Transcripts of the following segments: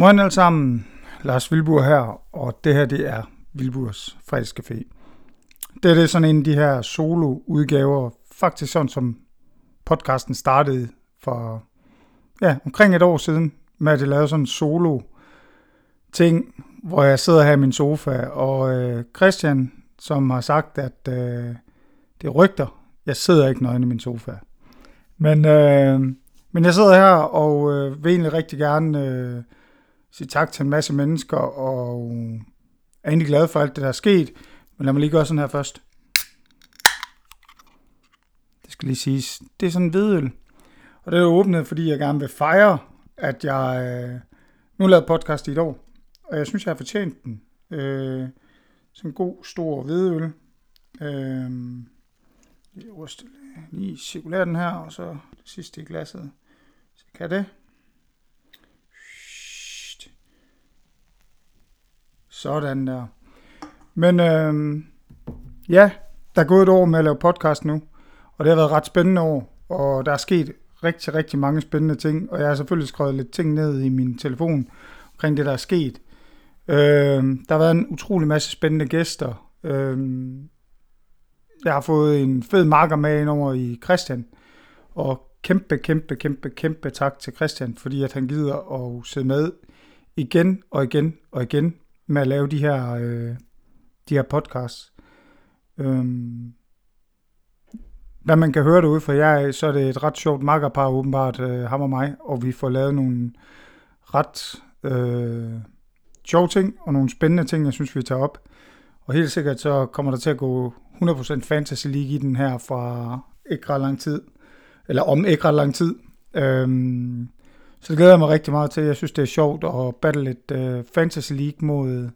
Morgen alle sammen, Lars Vilbur her, og det her det er Vilburs fredagscafé. Det er sådan en af de her solo-udgaver, faktisk sådan som podcasten startede for ja, omkring et år siden, med at jeg lavede sådan en solo ting, hvor jeg sidder her i min sofa, og øh, Christian, som har sagt, at øh, det er rygter, jeg sidder ikke nøgen i min sofa. Men, øh, men jeg sidder her og øh, vil egentlig rigtig gerne øh, sige tak til en masse mennesker, og er egentlig glad for alt det, der er sket. Men lad mig lige gøre sådan her først. Det skal lige siges. Det er sådan en hvidøl. Og det er åbnet, fordi jeg gerne vil fejre, at jeg øh, nu har lavet podcast i et år. Og jeg synes, jeg har fortjent den. Øh, sådan en god, stor hvidøl. Øh, lige cirkulere den her, og så det sidste i glasset. Så kan det. Sådan der. Men øh, ja, der er gået et år med at lave podcast nu, og det har været ret spændende år, og der er sket rigtig, rigtig mange spændende ting, og jeg har selvfølgelig skrevet lidt ting ned i min telefon omkring det, der er sket. Øh, der har været en utrolig masse spændende gæster. Øh, jeg har fået en fed marker med ind over i Christian, og kæmpe, kæmpe, kæmpe, kæmpe tak til Christian, fordi at han gider at sidde med igen og igen og igen med at lave de her, øh, de her podcasts. Øhm, hvad man kan høre derude fra jer, så er det et ret sjovt makkerpar åbenbart, øh, ham og mig, og vi får lavet nogle ret øh, sjove ting, og nogle spændende ting, jeg synes, vi tager op. Og helt sikkert så kommer der til at gå 100% Fantasy League i den her fra ikke ret lang tid, eller om ikke ret lang tid. Øhm, så det glæder jeg mig rigtig meget til. Jeg synes, det er sjovt at battle lidt uh, Fantasy League mod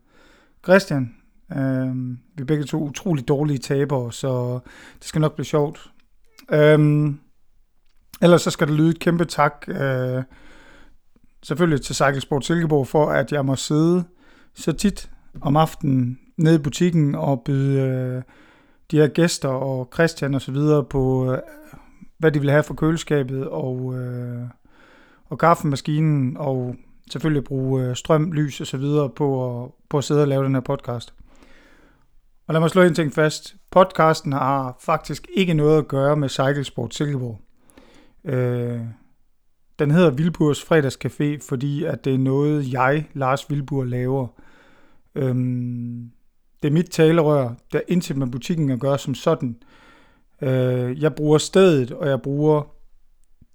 Christian. Uh, vi er begge to utrolig dårlige tabere, så det skal nok blive sjovt. Uh, ellers så skal der lyde et kæmpe tak uh, selvfølgelig til Cykelsport Silkeborg for, at jeg må sidde så tit om aftenen nede i butikken og byde uh, de her gæster og Christian og så videre på, uh, hvad de vil have for køleskabet og... Uh, og kaffemaskinen, og selvfølgelig bruge øh, strøm, lys og så videre på at, på at sidde og lave den her podcast. Og lad mig slå en ting fast. Podcasten har faktisk ikke noget at gøre med Cykelsport Silkeborg. Øh, den hedder Vilburs Fredagscafé, fordi at det er noget, jeg, Lars Vilbur, laver. Øh, det er mit talerør, der intet med butikken at gøre som sådan. Øh, jeg bruger stedet, og jeg bruger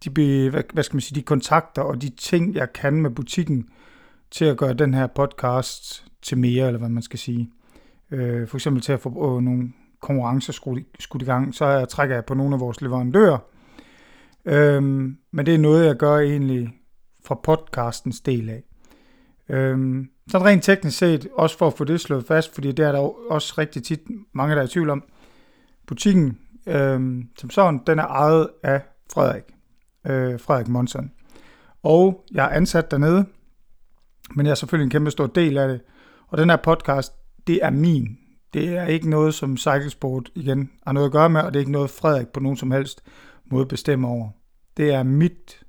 de, hvad, hvad skal man sige, de kontakter og de ting, jeg kan med butikken, til at gøre den her podcast til mere, eller hvad man skal sige. Øh, for eksempel til at få øh, nogle konkurrencer skudt, skudt i gang, så jeg, trækker jeg på nogle af vores leverandører. Øh, men det er noget, jeg gør egentlig fra podcastens del af. Øh, så rent teknisk set, også for at få det slået fast, fordi det er der også rigtig tit mange, der er i tvivl om. Butikken, øh, som sådan, den er ejet af Frederik øh, Frederik Monson. Og jeg er ansat dernede, men jeg er selvfølgelig en kæmpe stor del af det. Og den her podcast, det er min. Det er ikke noget, som Cyclesport igen har noget at gøre med, og det er ikke noget, Frederik på nogen som helst måde bestemmer over. Det er mit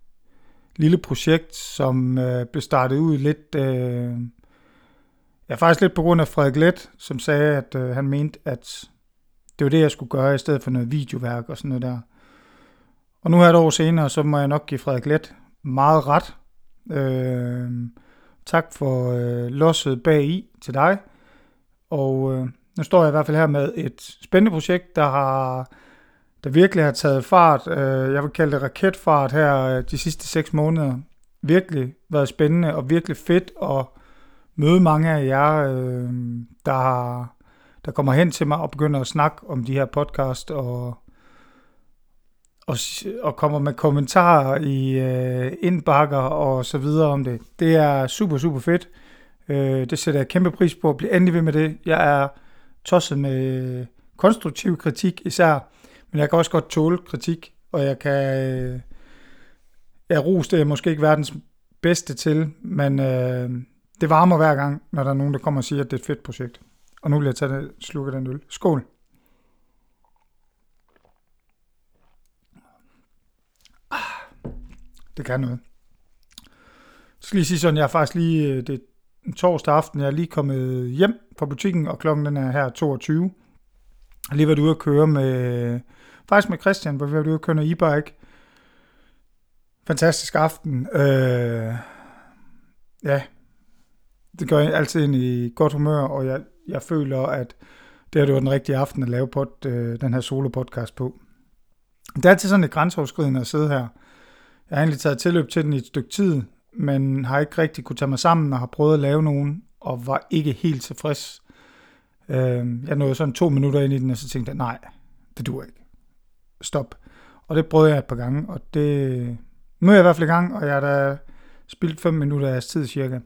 lille projekt, som øh, blev startet ud lidt... Øh, ja, faktisk lidt på grund af Frederik Let, som sagde, at øh, han mente, at det var det, jeg skulle gøre, i stedet for noget videoværk og sådan noget der. Og nu her et år senere, så må jeg nok give Frederik Let meget ret. Øh, tak for øh, losset bag i til dig. Og øh, nu står jeg i hvert fald her med et spændende projekt, der har der virkelig har taget fart. Øh, jeg vil kalde det raketfart her øh, de sidste seks måneder. Virkelig været spændende og virkelig fedt at møde mange af jer, øh, der, der kommer hen til mig og begynder at snakke om de her podcast og og, og kommer med kommentarer i øh, indbakker og så videre om det. Det er super, super fedt. Øh, det sætter jeg kæmpe pris på. Bliv endelig ved med det. Jeg er tosset med konstruktiv kritik især, men jeg kan også godt tåle kritik, og jeg kan... Øh, jeg ros det er måske ikke verdens bedste til, men øh, det varmer hver gang, når der er nogen, der kommer og siger, at det er et fedt projekt. Og nu vil jeg tage det, slukke den øl. Skål! Det kan noget. Så skal lige sige sådan, jeg er faktisk lige, øh, det er torsdag aften, jeg er lige kommet hjem fra butikken, og klokken den er her 22. Jeg har lige været ude at køre med, faktisk med Christian, hvor vi har været ude at køre noget e-bike. Fantastisk aften. Øh, ja, det gør jeg altid ind i godt humør, og jeg, jeg føler, at det, her, det var den rigtige aften at lave pod, øh, den her solo-podcast på. Det er altid sådan lidt grænseoverskridende at sidde her. Jeg har egentlig taget tilløb til den i et stykke tid, men har ikke rigtig kunne tage mig sammen og har prøvet at lave nogen, og var ikke helt tilfreds. Øh, jeg nåede sådan to minutter ind i den, og så tænkte jeg, nej, det duer ikke. Stop. Og det prøvede jeg et par gange, og det... Nu er jeg i hvert fald i gang, og jeg har da spildt 5 minutter af tid cirka.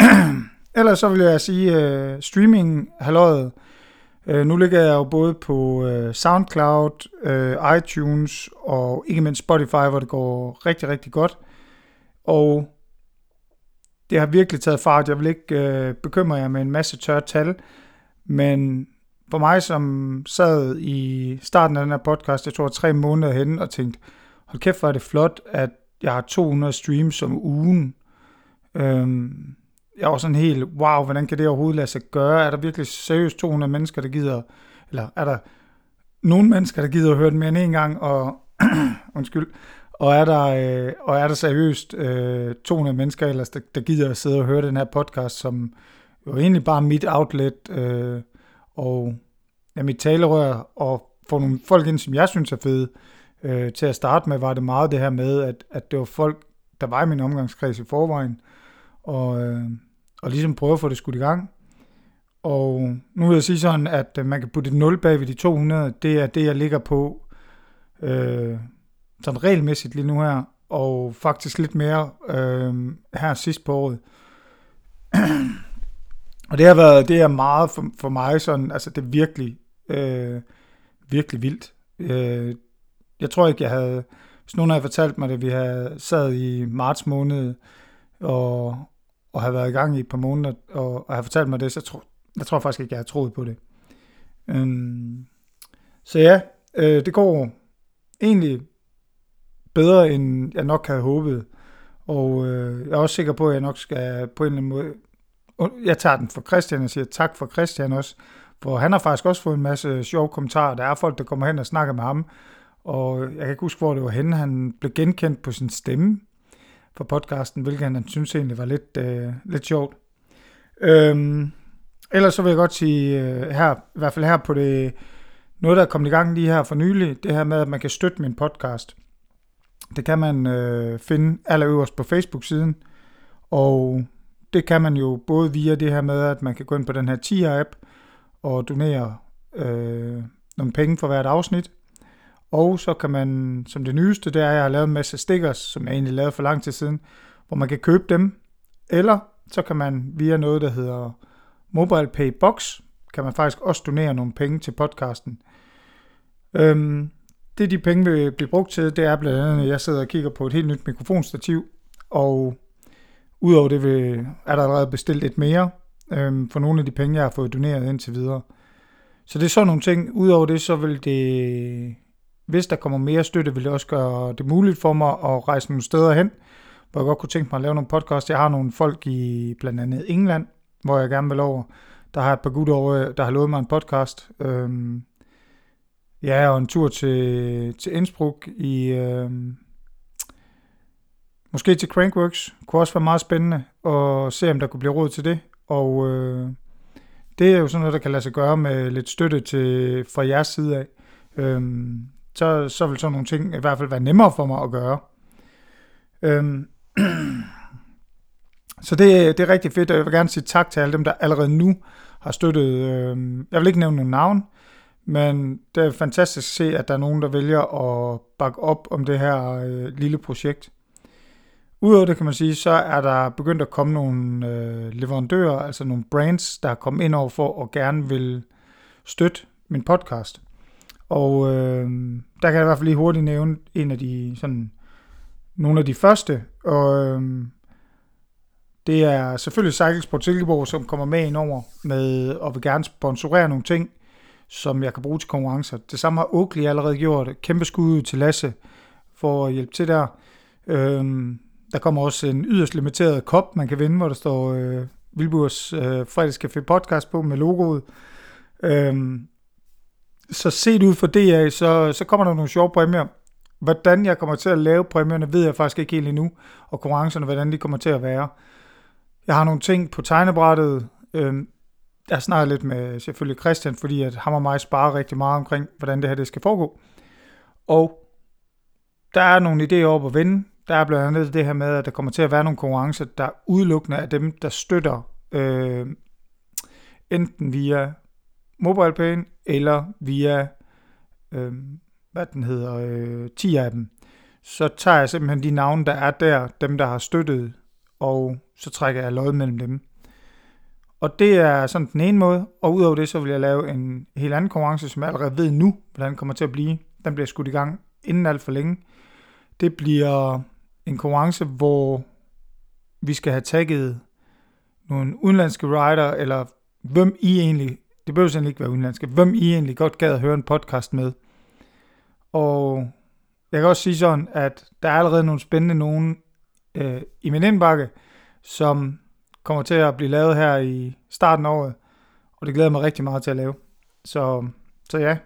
Ellers så vil jeg sige, øh, streaming halvøjet, Øh, nu ligger jeg jo både på øh, SoundCloud, øh, iTunes og ikke mindst Spotify, hvor det går rigtig, rigtig godt. Og det har virkelig taget fart. Jeg vil ikke øh, bekymre jer med en masse tørre tal, men for mig, som sad i starten af den her podcast, jeg tror tre måneder henne, og tænkte, hold kæft, hvor er det flot, at jeg har 200 streams om ugen. Øhm, jeg var sådan helt, wow, hvordan kan det overhovedet lade sig gøre? Er der virkelig seriøst 200 mennesker, der gider, eller er der nogle mennesker, der gider at høre den mere end en gang, og undskyld, og er der, øh, og er der seriøst øh, 200 mennesker ellers, der, der gider at sidde og høre den her podcast, som jo egentlig bare mit outlet, øh, og ja, mit talerør, og få nogle folk ind, som jeg synes er fede. Øh, til at starte med var det meget det her med, at, at det var folk, der var i min omgangskreds i forvejen, og, øh, og ligesom prøve at få det skudt i gang. Og nu vil jeg sige sådan, at øh, man kan putte et 0 bag ved de 200. Det er det, jeg ligger på øh, sådan regelmæssigt lige nu her. Og faktisk lidt mere øh, her sidst på året. og det har været, det er meget for, for mig sådan, altså det er virkelig, øh, virkelig vildt. Øh, jeg tror ikke, jeg havde, hvis nogen havde fortalt mig det, vi havde sad i marts måned, og, og har været i gang i et par måneder, og, og har fortalt mig det, så tror, jeg tror faktisk ikke, jeg har troet på det. Øhm, så ja, øh, det går egentlig bedre, end jeg nok havde håbet. Og øh, jeg er også sikker på, at jeg nok skal på en eller anden måde... Jeg tager den for Christian og siger tak for Christian også, for han har faktisk også fået en masse sjove kommentarer. Der er folk, der kommer hen og snakker med ham, og jeg kan ikke huske, hvor det var henne. Han blev genkendt på sin stemme for podcasten, hvilket han synes egentlig var lidt, øh, lidt sjovt. Øhm, ellers så vil jeg godt sige øh, her, i hvert fald her på det, noget der er kommet i gang lige her for nylig, det her med, at man kan støtte min podcast. Det kan man øh, finde allerøverst på Facebook-siden, og det kan man jo både via det her med, at man kan gå ind på den her TIA-app og donere øh, nogle penge for hvert afsnit, og så kan man, som det nyeste, det er, at jeg har lavet en masse stickers, som jeg egentlig lavede for lang tid siden, hvor man kan købe dem. Eller så kan man via noget, der hedder MobilePay Box, kan man faktisk også donere nogle penge til podcasten. Øhm, det de penge vil blive brugt til, det er blandt andet, at jeg sidder og kigger på et helt nyt mikrofonstativ, og udover det vil, er der allerede bestilt et mere øhm, for nogle af de penge, jeg har fået doneret indtil videre. Så det er sådan nogle ting. Udover det, så vil det hvis der kommer mere støtte, vil det også gøre det muligt for mig at rejse nogle steder hen, hvor jeg godt kunne tænke mig at lave nogle podcast. Jeg har nogle folk i blandt andet England, hvor jeg gerne vil over. Der har et par gutter over, der har lovet mig en podcast. Øhm, ja, og en tur til, til Innsbruck i... Øhm, måske til Crankworks. Kunne også være meget spændende at se, om der kunne blive råd til det. Og øh, det er jo sådan noget, der kan lade sig gøre med lidt støtte til, fra jeres side af. Øhm, så, så vil sådan nogle ting i hvert fald være nemmere for mig at gøre. Øhm. Så det, det er rigtig fedt, og jeg vil gerne sige tak til alle dem, der allerede nu har støttet. Øhm. Jeg vil ikke nævne nogen navn, men det er fantastisk at se, at der er nogen, der vælger at bakke op om det her øh, lille projekt. Udover det kan man sige, så er der begyndt at komme nogle øh, leverandører, altså nogle brands, der er kommet ind over for og gerne vil støtte min podcast. Og øh, der kan jeg i hvert fald lige hurtigt nævne en af de sådan, nogle af de første, og øh, det er selvfølgelig Cyclesport Silkeborg, som kommer med ind over med, og vil gerne sponsorere nogle ting, som jeg kan bruge til konkurrencer. Det samme har Oakley allerede gjort. Kæmpe skud til Lasse for at hjælpe til der. Øh, der kommer også en yderst limiteret kop, man kan vinde, hvor der står øh, Vilburs øh, fredagscafé podcast på med logoet. Øhm, så set ud for DA, så, så kommer der nogle sjove præmier. Hvordan jeg kommer til at lave præmierne, ved jeg faktisk ikke helt endnu, og konkurrencerne, hvordan de kommer til at være. Jeg har nogle ting på tegnebrættet. Øhm, jeg snakker lidt med selvfølgelig Christian, fordi at ham og mig sparer rigtig meget omkring, hvordan det her det skal foregå. Og der er nogle idéer op at vende. Der er blandt andet det her med, at der kommer til at være nogle konkurrencer, der udelukkende er dem, der støtter øh, enten via MobilePay eller via, øh, hvad den hedder, øh, 10 af dem. Så tager jeg simpelthen de navne, der er der, dem der har støttet, og så trækker jeg lod mellem dem. Og det er sådan den ene måde, og udover det, så vil jeg lave en helt anden konkurrence, som jeg allerede ved nu, hvordan den kommer til at blive. Den bliver skudt i gang inden alt for længe. Det bliver en konkurrence, hvor vi skal have tagget nogle udenlandske rider, eller hvem I egentlig, det behøver sådan ikke være udenlandske, hvem I egentlig godt gad at høre en podcast med. Og jeg kan også sige sådan, at der er allerede nogle spændende nogen øh, i min indbakke, som kommer til at blive lavet her i starten af året, og det glæder mig rigtig meget til at lave. Så, så ja.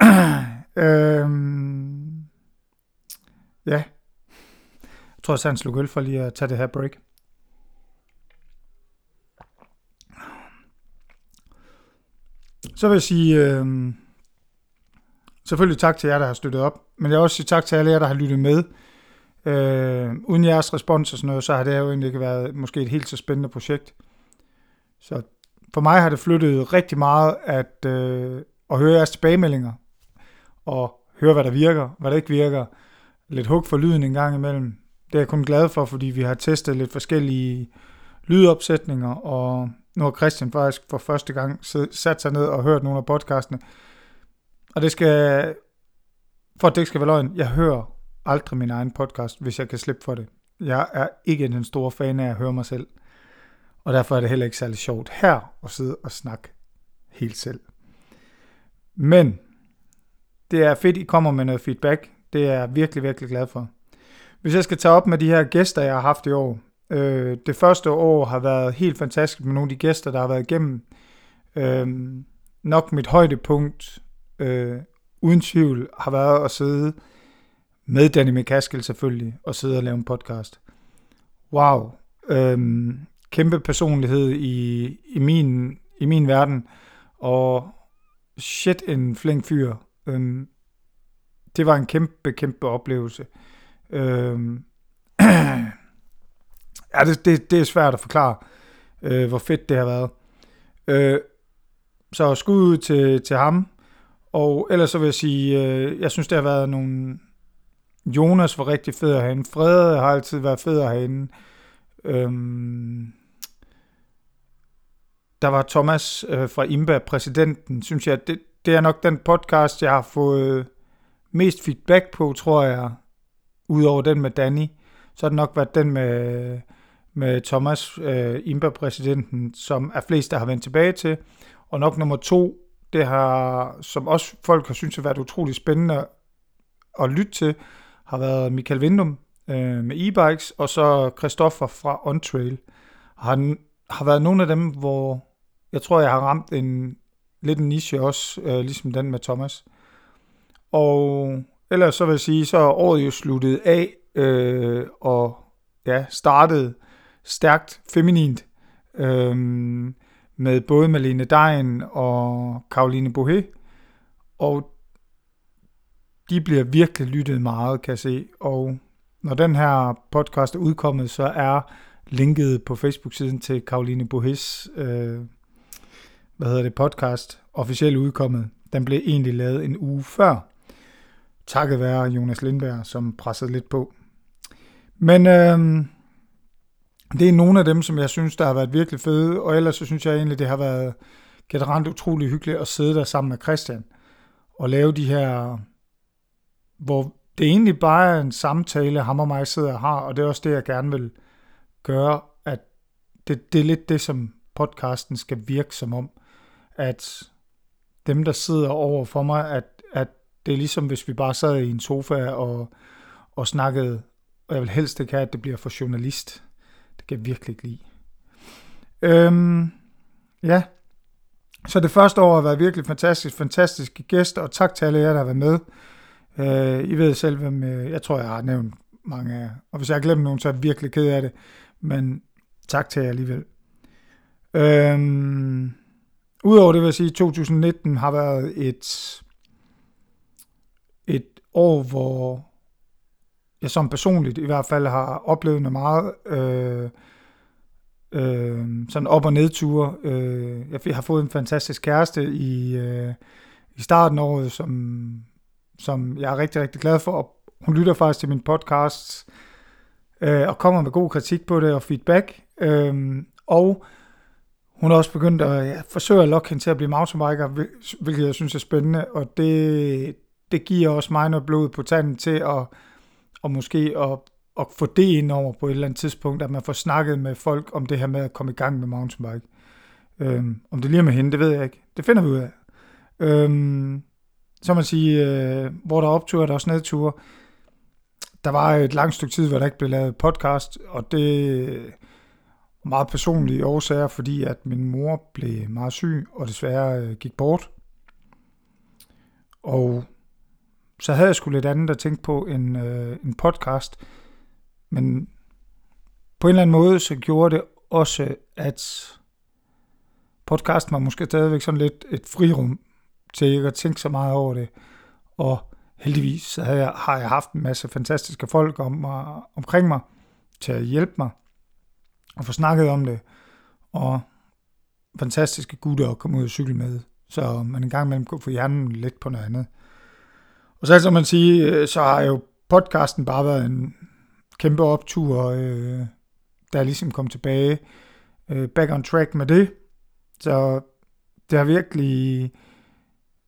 øhm, ja. Jeg tror, jeg sandt sluk øl for lige at tage det her break. Så vil jeg sige, øh, selvfølgelig tak til jer, der har støttet op, men jeg vil også sige tak til alle jer, der har lyttet med. Øh, uden jeres respons og sådan noget, så har det jo egentlig ikke været måske et helt så spændende projekt. Så for mig har det flyttet rigtig meget at, øh, at høre jeres tilbagemeldinger, og høre, hvad der virker, hvad der ikke virker. Lidt hug for lyden en gang imellem. Det er jeg kun glad for, fordi vi har testet lidt forskellige lydopsætninger, og nu har Christian faktisk for første gang sat sig ned og hørt nogle af podcastene. Og det skal, for at det ikke skal være løgn, jeg hører aldrig min egen podcast, hvis jeg kan slippe for det. Jeg er ikke den store fan af at høre mig selv. Og derfor er det heller ikke særlig sjovt her at sidde og snakke helt selv. Men det er fedt, I kommer med noget feedback. Det er jeg virkelig, virkelig glad for. Hvis jeg skal tage op med de her gæster, jeg har haft i år. Øh, det første år har været helt fantastisk med nogle af de gæster, der har været igennem. Øh, nok mit højdepunkt, øh, uden tvivl, har været at sidde med Danny McCaskill selvfølgelig, og sidde og lave en podcast. Wow. Øh, kæmpe personlighed i, i, min, i min verden, og shit en flink fyr. Øh, det var en kæmpe, kæmpe oplevelse. Øh, ja, det, det, det er svært at forklare, øh, hvor fedt det har været. Øh, så skud ud til, til ham, og ellers så vil jeg sige, øh, jeg synes, det har været nogle, Jonas var rigtig fed at have Frede har altid været fed at have Øhm, der var Thomas øh, fra IMBA, præsidenten, synes jeg, det, det er nok den podcast, jeg har fået mest feedback på, tror jeg, udover den med Danny. Så har det nok været den med, med Thomas, øh, IMBA-præsidenten, som er flest, der har vendt tilbage til. Og nok nummer to, det har, som også folk har synes har været utrolig spændende at lytte til, har været Michael Vindum øh, med e-bikes, og så Christoffer fra OnTrail. Han har været nogle af dem, hvor jeg tror, jeg har ramt en lidt en niche også, øh, ligesom den med Thomas. Og ellers så vil jeg sige, så er året jo sluttet af, øh, og ja, startede stærkt feminint, øh, med både Malene Dejen og Karoline Bohe. Og de bliver virkelig lyttet meget, kan jeg se. Og når den her podcast er udkommet, så er linket på Facebook-siden til Karoline Bohes øh, hvad hedder det, podcast, officielt udkommet. Den blev egentlig lavet en uge før. Takket være Jonas Lindberg, som pressede lidt på. Men øh, det er nogle af dem, som jeg synes, der har været virkelig fede, og ellers så synes jeg egentlig, det har været generelt utrolig hyggeligt at sidde der sammen med Christian og lave de her hvor det egentlig bare er en samtale, ham og mig sidder og har, og det er også det, jeg gerne vil gøre, at det, det er lidt det, som podcasten skal virke som om, at dem, der sidder over for mig, at, at det er ligesom, hvis vi bare sad i en sofa og, og snakkede og jeg vil helst ikke have, at det bliver for journalist. Det kan jeg virkelig ikke lide. Øhm, ja, så det første år har været virkelig fantastisk, fantastiske gæster, og tak til alle jer, der har været med. Øh, I ved selv, hvem øh, jeg tror, jeg har nævnt mange af jer. Og hvis jeg har glemt nogen, så er jeg virkelig ked af det. Men tak til jer alligevel. Øhm, Udover det vil jeg sige, at 2019 har været et, et år, hvor jeg som personligt i hvert fald har oplevet noget meget øh, øh, sådan op- og nedture. Øh, jeg har fået en fantastisk kæreste i, øh, i starten af året, som, som jeg er rigtig, rigtig glad for. Og hun lytter faktisk til min podcast øh, og kommer med god kritik på det og feedback. Øh, og hun har også begyndt at ja, forsøge at lokke hende til at blive mountainbiker, hvilket jeg synes er spændende, og det, det giver også mig noget blod på tanden til at, og måske at, at få det ind over på et eller andet tidspunkt, at man får snakket med folk om det her med at komme i gang med mountainbike. Øhm, om det lige er med hende, det ved jeg ikke. Det finder vi ud af. Øhm, så man sige, øh, hvor der er opture, der er også nedture. Der var et langt stykke tid, hvor der ikke blev lavet podcast, og det meget personlige årsager, fordi at min mor blev meget syg og desværre øh, gik bort. Og så havde jeg sgu lidt andet at tænke på en, øh, en podcast, men på en eller anden måde så gjorde det også, at podcasten var måske stadigvæk sådan lidt et frirum til ikke at tænke så meget over det. Og heldigvis så havde jeg, har jeg haft en masse fantastiske folk om, omkring mig til at hjælpe mig og få snakket om det, og fantastiske gutter at komme ud og cykle med, så øh, man en gang imellem kunne få hjernen lidt på noget andet. Og så som man sige, øh, så har jo podcasten bare været en kæmpe optur, øh, der ligesom kom tilbage øh, back on track med det. Så det har virkelig,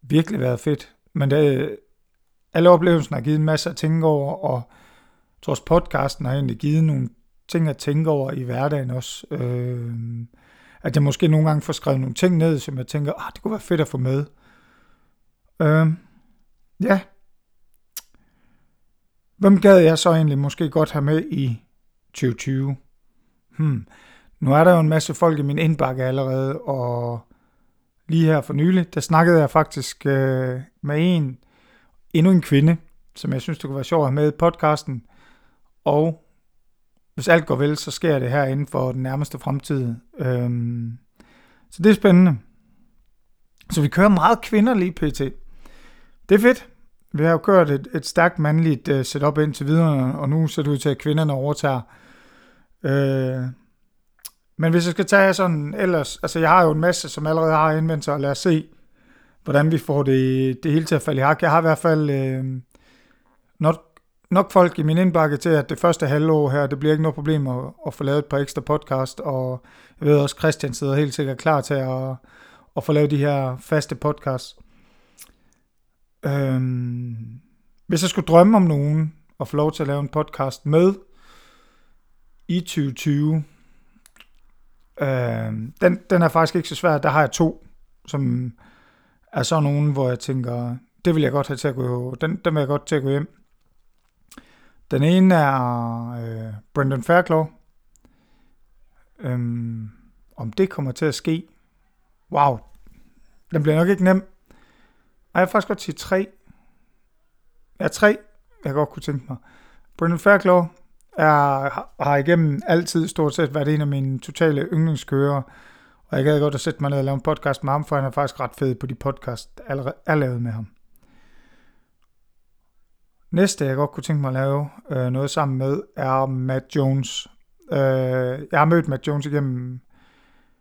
virkelig været fedt. Men det, øh, alle oplevelsen har givet en masse at tænke over, og trods podcasten har egentlig givet nogle ting at tænke over i hverdagen også. Øh, at jeg måske nogle gange får skrevet nogle ting ned, som jeg tænker, ah, det kunne være fedt at få med. Øh, ja. Hvem gad jeg så egentlig måske godt have med i 2020? Hmm. Nu er der jo en masse folk i min indbakke allerede, og lige her for nylig, der snakkede jeg faktisk øh, med en, endnu en kvinde, som jeg synes, det kunne være sjovt at have med i podcasten, og hvis alt går vel, så sker det her inden for den nærmeste fremtid. Øhm, så det er spændende. Så vi kører meget kvinder lige pt. Det er fedt. Vi har jo kørt et, et stærkt mandligt uh, setup indtil videre, og nu ser det ud til, at kvinderne overtager. Øh, men hvis jeg skal tage sådan ellers, altså jeg har jo en masse, som allerede har indvendt sig, og lad os se, hvordan vi får det, det hele til at falde i hak. Jeg har i hvert fald øh, nok, nok folk i min indbakke til, at det første halvår her, det bliver ikke noget problem at, at få lavet et par ekstra podcast, og jeg ved også, Christian sidder helt sikkert klar til at, at få lavet de her faste podcasts. Øhm, hvis jeg skulle drømme om nogen, og få lov til at lave en podcast med i 2020, øhm, den, den er faktisk ikke så svær. Der har jeg to, som er så nogen, hvor jeg tænker, det vil jeg godt have til at gå, den, den vil jeg godt til at gå hjem. Den ene er øh, Brendan Fairclough. Øhm, om det kommer til at ske, wow, den bliver nok ikke nem. Og jeg har faktisk godt sige tre. Ja, tre, jeg godt kunne tænke mig. Brendan Fairclough er, har igennem altid stort set været en af mine totale yndlingskører. Og jeg gad godt at sætte mig ned og lave en podcast med ham, for han er faktisk ret fed på de podcast, der allerede er lavet med ham. Næste, jeg godt kunne tænke mig at lave øh, noget sammen med, er Matt Jones. Øh, jeg har mødt Matt Jones igennem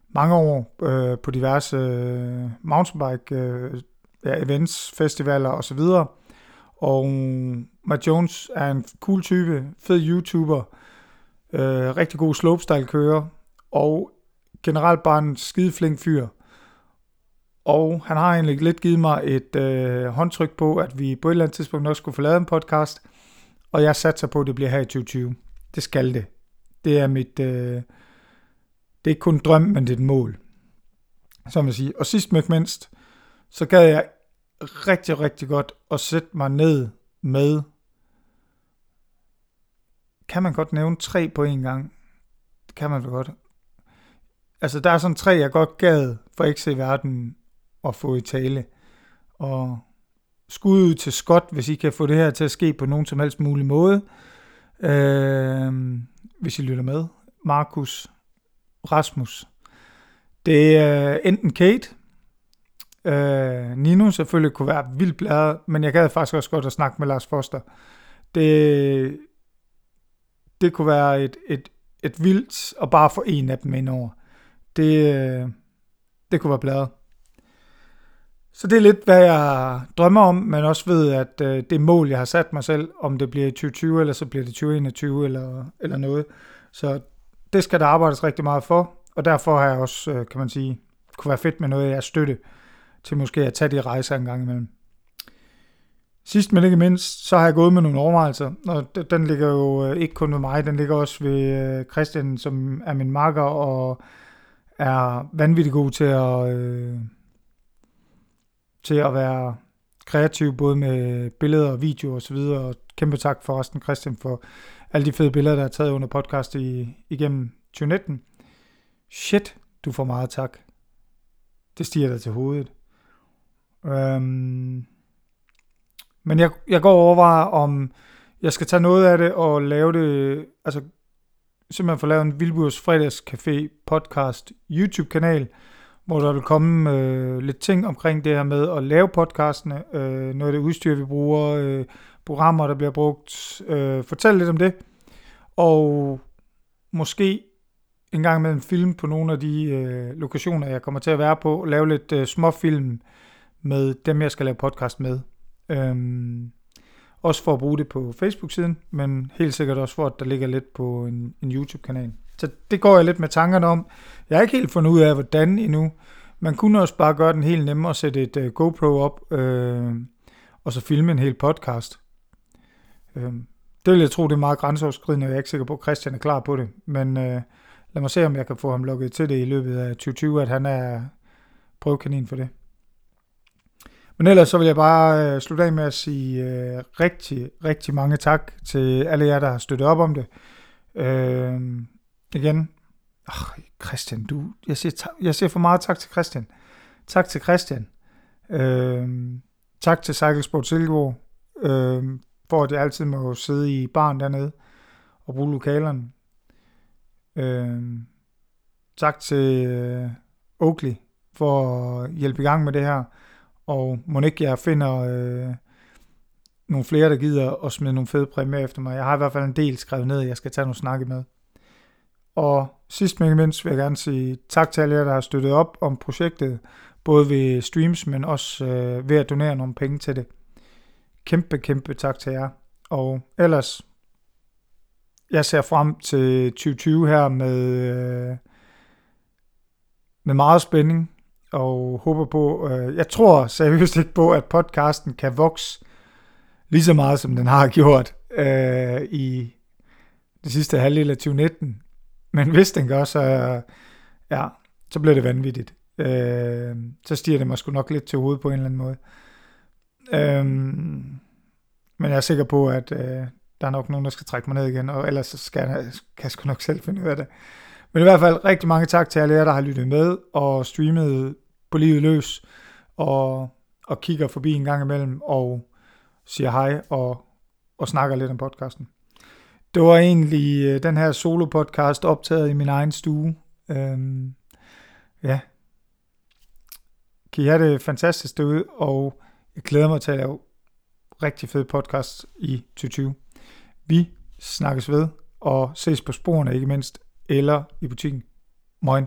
mange år øh, på diverse øh, mountainbike øh, ja, events, festivaler osv. Og mm, Matt Jones er en cool type, fed YouTuber, øh, rigtig god slopestyle kører, og generelt bare en skide flink fyr. Og han har egentlig lidt givet mig et øh, håndtryk på, at vi på et eller andet tidspunkt også skulle få lavet en podcast. Og jeg satser på, at det bliver her i 2020. Det skal det. Det er mit... Øh, det er ikke kun en drøm, men det er et mål. Som jeg siger. Og sidst men ikke mindst, så gad jeg rigtig, rigtig godt at sætte mig ned med kan man godt nævne tre på en gang. Det kan man vel godt. Altså, der er sådan tre, jeg godt gad for ikke se verden at få i tale. Og skud ud til Scott, hvis I kan få det her til at ske på nogen som helst mulig måde. Øh, hvis I lytter med. Markus, Rasmus. Det er enten Kate, øh, Nino selvfølgelig kunne være vildt bladret, men jeg gad faktisk også godt at snakke med Lars Foster. Det, det kunne være et, et, et vildt, og bare få en af dem ind over. Det, øh, det kunne være bladret. Så det er lidt, hvad jeg drømmer om, men også ved, at øh, det mål, jeg har sat mig selv, om det bliver i 2020, eller så bliver det 2021, eller, eller noget. Så det skal der arbejdes rigtig meget for, og derfor har jeg også, øh, kan man sige, kunne være fedt med noget, jeg støtte til måske at tage de rejser en gang imellem. Sidst men ikke mindst, så har jeg gået med nogle overvejelser, og den ligger jo øh, ikke kun ved mig, den ligger også ved øh, Christian, som er min makker og er vanvittigt god til at... Øh, til at være kreativ, både med billeder og video og så videre, og kæmpe tak for resten Christian for alle de fede billeder, der er taget under podcast i, igennem 2019. Shit, du får meget tak. Det stiger dig til hovedet. Øhm, men jeg, jeg går over om jeg skal tage noget af det og lave det, altså simpelthen få lavet en Vilburs Fredagscafé podcast YouTube-kanal, hvor der vil komme øh, lidt ting omkring det her med at lave podcastene, øh, noget af det udstyr, vi bruger, øh, programmer, der bliver brugt. Øh, fortæl lidt om det. Og måske en gang med en film på nogle af de øh, lokationer, jeg kommer til at være på, lave lidt øh, småfilm med dem, jeg skal lave podcast med. Øhm, også for at bruge det på Facebook-siden, men helt sikkert også for, at der ligger lidt på en, en YouTube-kanal. Så det går jeg lidt med tankerne om. Jeg har ikke helt fundet ud af, hvordan endnu. Man kunne også bare gøre den helt nemmere og sætte et uh, GoPro op, øh, og så filme en hel podcast. Øh, det vil jeg tro, det er meget grænseoverskridende, og jeg er ikke sikker på, at Christian er klar på det. Men øh, lad mig se, om jeg kan få ham lukket til det i løbet af 2020, at han er prøvekanin for det. Men ellers så vil jeg bare øh, slutte af med at sige øh, rigtig, rigtig mange tak til alle jer, der har støttet op om det. Øh, igen, oh, Christian, du, jeg siger, jeg siger for meget tak til Christian. Tak til Christian. Øh, tak til Cykelsport Silkeborg, øh, for at jeg altid må sidde i barn dernede og bruge lokalerne. Øh, tak til øh, Oakley for at hjælpe i gang med det her. Og må ikke jeg finder øh, nogle flere, der gider at smide nogle fede præmier efter mig. Jeg har i hvert fald en del skrevet ned, jeg skal tage nogle snakke med. Og sidst men ikke mindst vil jeg gerne sige tak til alle jer, der har støttet op om projektet, både ved streams, men også øh, ved at donere nogle penge til det. Kæmpe, kæmpe tak til jer. Og ellers, jeg ser frem til 2020 her med, øh, med meget spænding, og håber på, øh, jeg tror seriøst ikke på, at podcasten kan vokse lige så meget, som den har gjort øh, i det sidste halvdel af 2019. Men hvis den gør, så, ja, så bliver det vanvittigt. Øh, så stiger det mig sgu nok lidt til hovedet på en eller anden måde. Øh, men jeg er sikker på, at øh, der er nok nogen, der skal trække mig ned igen, og ellers så skal jeg, kan jeg sgu nok selv finde ud af det. Men i hvert fald rigtig mange tak til alle jer, der har lyttet med og streamet på livet løs, og, og kigger forbi en gang imellem, og siger hej og, og snakker lidt om podcasten. Det var egentlig øh, den her solo-podcast optaget i min egen stue. Øhm, ja. Kan I have det fantastisk derude, og jeg glæder mig til at lave rigtig fed podcast i 2020. Vi snakkes ved, og ses på sporene ikke mindst, eller i butikken. Moin.